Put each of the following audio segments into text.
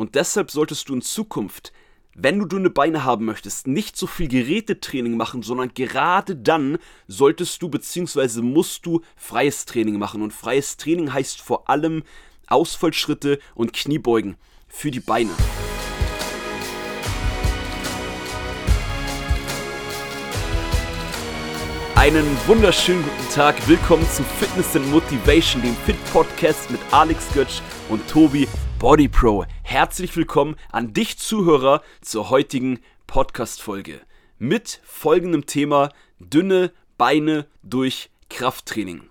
Und deshalb solltest du in Zukunft, wenn du dünne Beine haben möchtest, nicht so viel Gerätetraining machen, sondern gerade dann solltest du bzw. musst du freies Training machen. Und freies Training heißt vor allem Ausfallschritte und Kniebeugen für die Beine. Einen wunderschönen guten Tag. Willkommen zu Fitness and Motivation, dem Fit Podcast mit Alex Götsch und Tobi Body Pro. Herzlich willkommen an dich Zuhörer zur heutigen Podcast Folge mit folgendem Thema dünne Beine durch Krafttraining.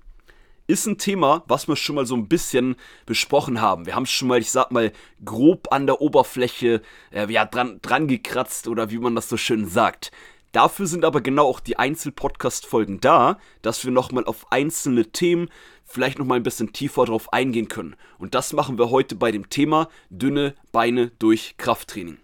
Ist ein Thema, was wir schon mal so ein bisschen besprochen haben. Wir haben es schon mal, ich sag mal, grob an der Oberfläche äh, ja, dran, dran gekratzt oder wie man das so schön sagt. Dafür sind aber genau auch die Einzel-Podcast-Folgen da, dass wir nochmal auf einzelne Themen vielleicht nochmal ein bisschen tiefer drauf eingehen können. Und das machen wir heute bei dem Thema dünne Beine durch Krafttraining.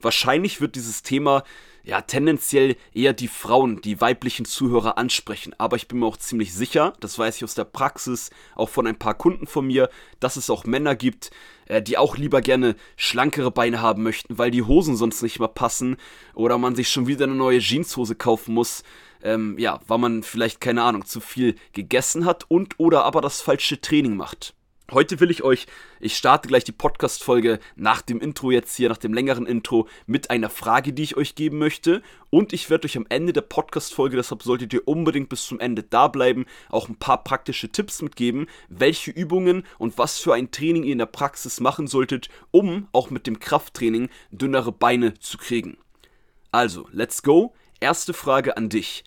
Wahrscheinlich wird dieses Thema ja tendenziell eher die Frauen, die weiblichen Zuhörer ansprechen. Aber ich bin mir auch ziemlich sicher, das weiß ich aus der Praxis, auch von ein paar Kunden von mir, dass es auch Männer gibt, äh, die auch lieber gerne schlankere Beine haben möchten, weil die Hosen sonst nicht mehr passen oder man sich schon wieder eine neue Jeanshose kaufen muss. Ähm, ja, weil man vielleicht, keine Ahnung, zu viel gegessen hat und oder aber das falsche Training macht. Heute will ich euch, ich starte gleich die Podcast-Folge nach dem Intro jetzt hier, nach dem längeren Intro, mit einer Frage, die ich euch geben möchte. Und ich werde euch am Ende der Podcast-Folge, deshalb solltet ihr unbedingt bis zum Ende da bleiben, auch ein paar praktische Tipps mitgeben, welche Übungen und was für ein Training ihr in der Praxis machen solltet, um auch mit dem Krafttraining dünnere Beine zu kriegen. Also, let's go. Erste Frage an dich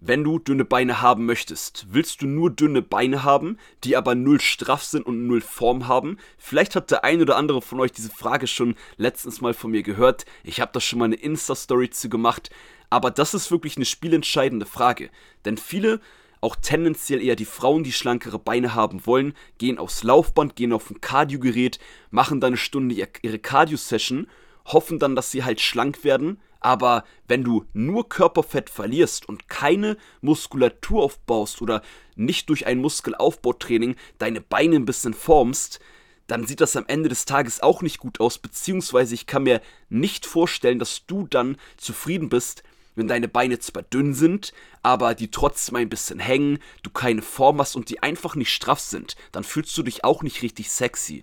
wenn du dünne Beine haben möchtest. Willst du nur dünne Beine haben, die aber null straff sind und null Form haben? Vielleicht hat der ein oder andere von euch diese Frage schon letztens mal von mir gehört. Ich habe da schon mal eine Insta-Story zu gemacht. Aber das ist wirklich eine spielentscheidende Frage. Denn viele, auch tendenziell eher die Frauen, die schlankere Beine haben wollen, gehen aufs Laufband, gehen auf ein Cardio-Gerät, machen dann eine Stunde ihre Cardio-Session, hoffen dann, dass sie halt schlank werden aber wenn du nur Körperfett verlierst und keine Muskulatur aufbaust oder nicht durch ein Muskelaufbautraining deine Beine ein bisschen formst, dann sieht das am Ende des Tages auch nicht gut aus, beziehungsweise ich kann mir nicht vorstellen, dass du dann zufrieden bist, wenn deine Beine zwar dünn sind, aber die trotzdem ein bisschen hängen, du keine Form hast und die einfach nicht straff sind, dann fühlst du dich auch nicht richtig sexy.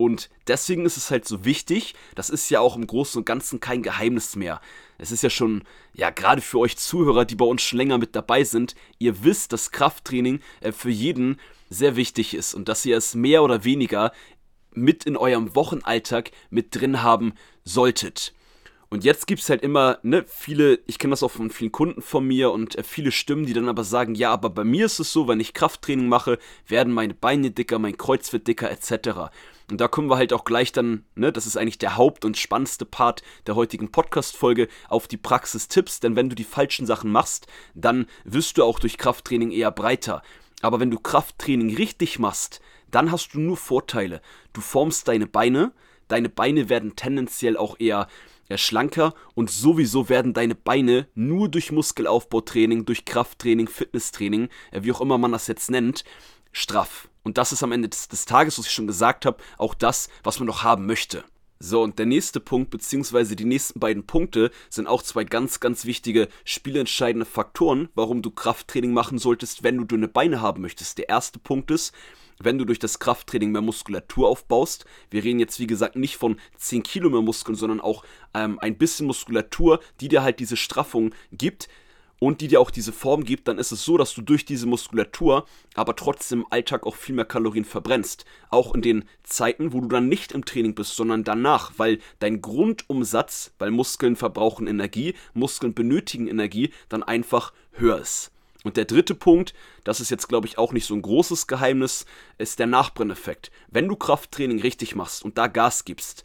Und deswegen ist es halt so wichtig, das ist ja auch im Großen und Ganzen kein Geheimnis mehr. Es ist ja schon, ja, gerade für euch Zuhörer, die bei uns schon länger mit dabei sind, ihr wisst, dass Krafttraining äh, für jeden sehr wichtig ist und dass ihr es mehr oder weniger mit in eurem Wochenalltag mit drin haben solltet. Und jetzt gibt es halt immer, ne, viele, ich kenne das auch von vielen Kunden von mir und äh, viele Stimmen, die dann aber sagen, ja, aber bei mir ist es so, wenn ich Krafttraining mache, werden meine Beine dicker, mein Kreuz wird dicker, etc. Und da kommen wir halt auch gleich dann, ne, das ist eigentlich der Haupt- und spannendste Part der heutigen Podcast-Folge, auf die Praxistipps. Denn wenn du die falschen Sachen machst, dann wirst du auch durch Krafttraining eher breiter. Aber wenn du Krafttraining richtig machst, dann hast du nur Vorteile. Du formst deine Beine, deine Beine werden tendenziell auch eher, eher schlanker und sowieso werden deine Beine nur durch Muskelaufbautraining, durch Krafttraining, Fitnesstraining, äh, wie auch immer man das jetzt nennt, straff. Und das ist am Ende des, des Tages, was ich schon gesagt habe, auch das, was man noch haben möchte. So, und der nächste Punkt, beziehungsweise die nächsten beiden Punkte, sind auch zwei ganz, ganz wichtige spielentscheidende Faktoren, warum du Krafttraining machen solltest, wenn du dünne Beine haben möchtest. Der erste Punkt ist, wenn du durch das Krafttraining mehr Muskulatur aufbaust. Wir reden jetzt, wie gesagt, nicht von 10 Kilo mehr Muskeln, sondern auch ähm, ein bisschen Muskulatur, die dir halt diese Straffung gibt, und die dir auch diese Form gibt, dann ist es so, dass du durch diese Muskulatur aber trotzdem im Alltag auch viel mehr Kalorien verbrennst. Auch in den Zeiten, wo du dann nicht im Training bist, sondern danach, weil dein Grundumsatz, weil Muskeln verbrauchen Energie, Muskeln benötigen Energie, dann einfach höher ist. Und der dritte Punkt, das ist jetzt glaube ich auch nicht so ein großes Geheimnis, ist der Nachbrenneffekt. Wenn du Krafttraining richtig machst und da Gas gibst,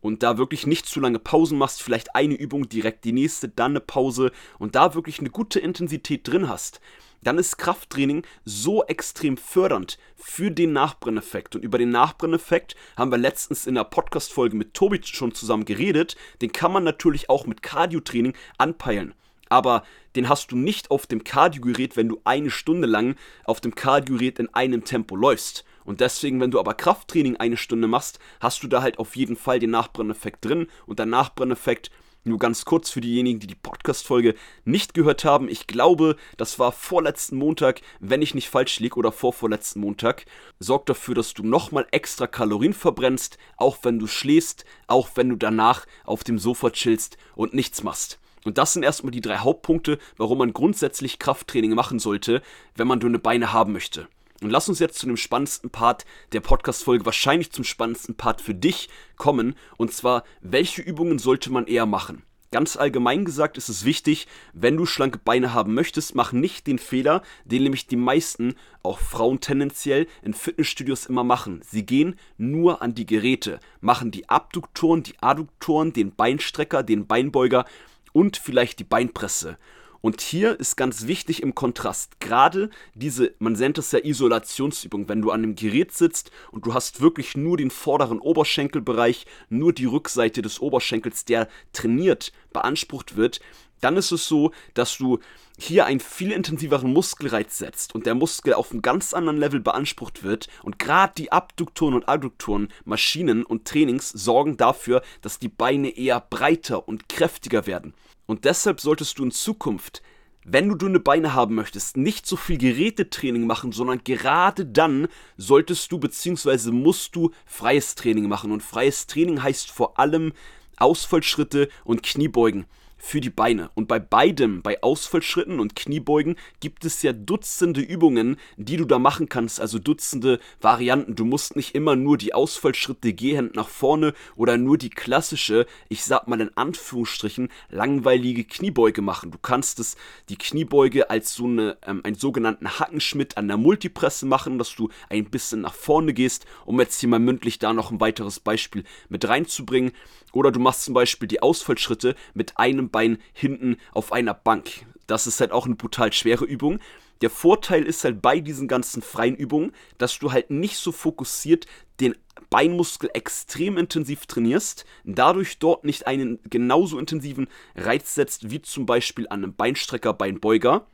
und da wirklich nicht zu lange Pausen machst, vielleicht eine Übung, direkt die nächste, dann eine Pause und da wirklich eine gute Intensität drin hast, dann ist Krafttraining so extrem fördernd für den Nachbrenneffekt. Und über den Nachbrenneffekt haben wir letztens in der Podcast-Folge mit Tobi schon zusammen geredet. Den kann man natürlich auch mit Cardio-Training anpeilen. Aber den hast du nicht auf dem Cardio-Gerät, wenn du eine Stunde lang auf dem Cardio-Gerät in einem Tempo läufst. Und deswegen, wenn du aber Krafttraining eine Stunde machst, hast du da halt auf jeden Fall den Nachbrenneffekt drin. Und der Nachbrenneffekt nur ganz kurz für diejenigen, die die Podcast-Folge nicht gehört haben. Ich glaube, das war vorletzten Montag, wenn ich nicht falsch liege, oder vorvorletzten Montag. Sorgt dafür, dass du nochmal extra Kalorien verbrennst, auch wenn du schläfst, auch wenn du danach auf dem Sofa chillst und nichts machst. Und das sind erstmal die drei Hauptpunkte, warum man grundsätzlich Krafttraining machen sollte, wenn man dünne Beine haben möchte. Und lass uns jetzt zu dem spannendsten Part der Podcast-Folge, wahrscheinlich zum spannendsten Part für dich kommen. Und zwar, welche Übungen sollte man eher machen? Ganz allgemein gesagt ist es wichtig, wenn du schlanke Beine haben möchtest, mach nicht den Fehler, den nämlich die meisten, auch Frauen tendenziell, in Fitnessstudios immer machen. Sie gehen nur an die Geräte, machen die Abduktoren, die Adduktoren, den Beinstrecker, den Beinbeuger und vielleicht die Beinpresse. Und hier ist ganz wichtig im Kontrast, gerade diese, man nennt es ja Isolationsübung, wenn du an einem Gerät sitzt und du hast wirklich nur den vorderen Oberschenkelbereich, nur die Rückseite des Oberschenkels, der trainiert, beansprucht wird, dann ist es so, dass du hier einen viel intensiveren Muskelreiz setzt und der Muskel auf einem ganz anderen Level beansprucht wird und gerade die Abduktoren und Adduktoren, Maschinen und Trainings sorgen dafür, dass die Beine eher breiter und kräftiger werden. Und deshalb solltest du in Zukunft, wenn du dünne Beine haben möchtest, nicht so viel Gerätetraining machen, sondern gerade dann solltest du bzw. musst du freies Training machen. Und freies Training heißt vor allem Ausfallschritte und Kniebeugen für die Beine. Und bei beidem, bei Ausfallschritten und Kniebeugen, gibt es ja Dutzende Übungen, die du da machen kannst, also Dutzende Varianten. Du musst nicht immer nur die Ausfallschritte gehend nach vorne oder nur die klassische, ich sag mal in Anführungsstrichen, langweilige Kniebeuge machen. Du kannst es, die Kniebeuge als so eine, ähm, einen sogenannten Hackenschmidt an der Multipresse machen, dass du ein bisschen nach vorne gehst, um jetzt hier mal mündlich da noch ein weiteres Beispiel mit reinzubringen. Oder du machst zum Beispiel die Ausfallschritte mit einem Bein hinten auf einer Bank. Das ist halt auch eine brutal schwere Übung. Der Vorteil ist halt bei diesen ganzen freien Übungen, dass du halt nicht so fokussiert den Beinmuskel extrem intensiv trainierst, dadurch dort nicht einen genauso intensiven Reiz setzt wie zum Beispiel an einem Beinstrecker, Beinbeuger.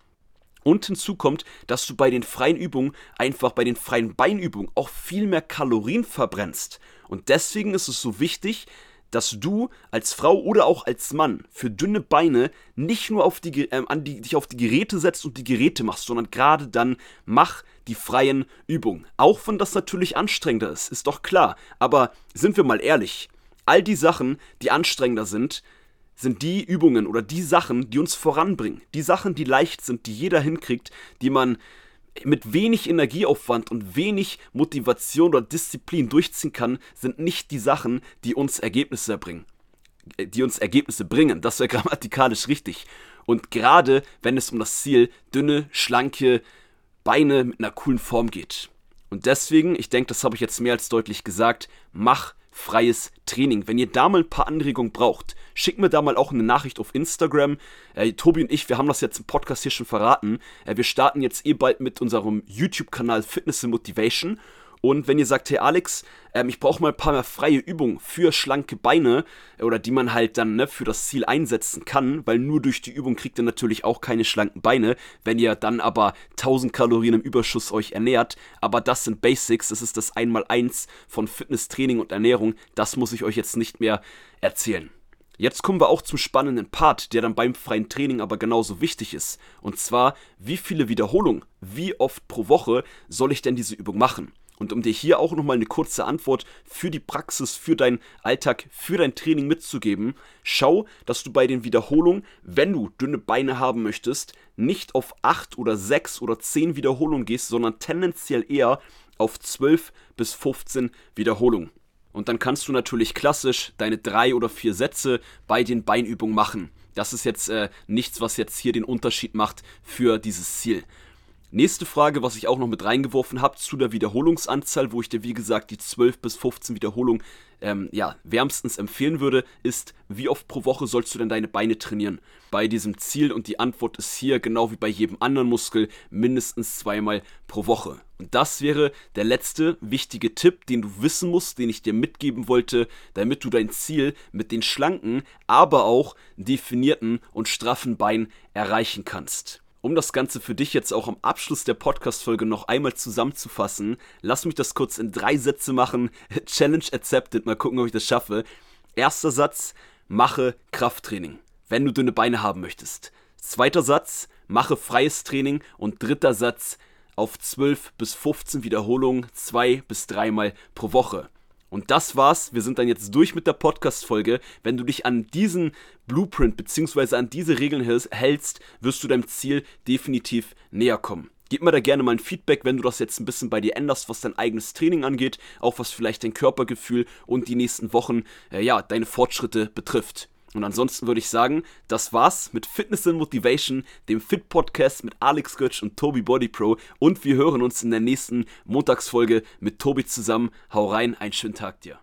Und hinzu kommt, dass du bei den freien Übungen, einfach bei den freien Beinübungen auch viel mehr Kalorien verbrennst. Und deswegen ist es so wichtig, dass du als Frau oder auch als Mann für dünne Beine nicht nur auf die, äh, an die, dich auf die Geräte setzt und die Geräte machst, sondern gerade dann mach die freien Übungen. Auch wenn das natürlich anstrengender ist, ist doch klar. Aber sind wir mal ehrlich, all die Sachen, die anstrengender sind, sind die Übungen oder die Sachen, die uns voranbringen. Die Sachen, die leicht sind, die jeder hinkriegt, die man mit wenig Energieaufwand und wenig Motivation oder Disziplin durchziehen kann, sind nicht die Sachen, die uns Ergebnisse erbringen. Äh, die uns Ergebnisse bringen. Das wäre grammatikalisch richtig. Und gerade wenn es um das Ziel dünne, schlanke Beine mit einer coolen Form geht. Und deswegen, ich denke, das habe ich jetzt mehr als deutlich gesagt, mach freies Training. Wenn ihr da mal ein paar Anregungen braucht, schickt mir da mal auch eine Nachricht auf Instagram. Äh, Tobi und ich, wir haben das jetzt im Podcast hier schon verraten. Äh, wir starten jetzt eh bald mit unserem YouTube-Kanal Fitness and Motivation. Und wenn ihr sagt, hey Alex, ähm, ich brauche mal ein paar mehr freie Übungen für schlanke Beine oder die man halt dann ne, für das Ziel einsetzen kann, weil nur durch die Übung kriegt ihr natürlich auch keine schlanken Beine, wenn ihr dann aber 1000 Kalorien im Überschuss euch ernährt. Aber das sind Basics, das ist das Einmaleins von Fitnesstraining und Ernährung. Das muss ich euch jetzt nicht mehr erzählen. Jetzt kommen wir auch zum spannenden Part, der dann beim freien Training aber genauso wichtig ist. Und zwar, wie viele Wiederholungen, wie oft pro Woche soll ich denn diese Übung machen? Und um dir hier auch nochmal eine kurze Antwort für die Praxis, für deinen Alltag, für dein Training mitzugeben, schau, dass du bei den Wiederholungen, wenn du dünne Beine haben möchtest, nicht auf 8 oder 6 oder 10 Wiederholungen gehst, sondern tendenziell eher auf 12 bis 15 Wiederholungen. Und dann kannst du natürlich klassisch deine drei oder vier Sätze bei den Beinübungen machen. Das ist jetzt äh, nichts, was jetzt hier den Unterschied macht für dieses Ziel. Nächste Frage, was ich auch noch mit reingeworfen habe, zu der Wiederholungsanzahl, wo ich dir wie gesagt die 12 bis 15 Wiederholungen ähm, ja, wärmstens empfehlen würde, ist, wie oft pro Woche sollst du denn deine Beine trainieren? Bei diesem Ziel und die Antwort ist hier, genau wie bei jedem anderen Muskel, mindestens zweimal pro Woche. Und das wäre der letzte wichtige Tipp, den du wissen musst, den ich dir mitgeben wollte, damit du dein Ziel mit den schlanken, aber auch definierten und straffen Beinen erreichen kannst. Um das Ganze für dich jetzt auch am Abschluss der Podcast-Folge noch einmal zusammenzufassen, lass mich das kurz in drei Sätze machen. Challenge accepted, mal gucken, ob ich das schaffe. Erster Satz, mache Krafttraining, wenn du dünne Beine haben möchtest. Zweiter Satz, mache freies Training. Und dritter Satz, auf 12 bis 15 Wiederholungen, zwei bis dreimal pro Woche. Und das war's. Wir sind dann jetzt durch mit der Podcast-Folge. Wenn du dich an diesen Blueprint bzw. an diese Regeln hältst, wirst du deinem Ziel definitiv näher kommen. Gib mir da gerne mal ein Feedback, wenn du das jetzt ein bisschen bei dir änderst, was dein eigenes Training angeht, auch was vielleicht dein Körpergefühl und die nächsten Wochen, äh, ja, deine Fortschritte betrifft. Und ansonsten würde ich sagen, das war's mit Fitness and Motivation, dem Fit Podcast mit Alex Götsch und Tobi Body Pro. Und wir hören uns in der nächsten Montagsfolge mit Tobi zusammen. Hau rein, einen schönen Tag dir.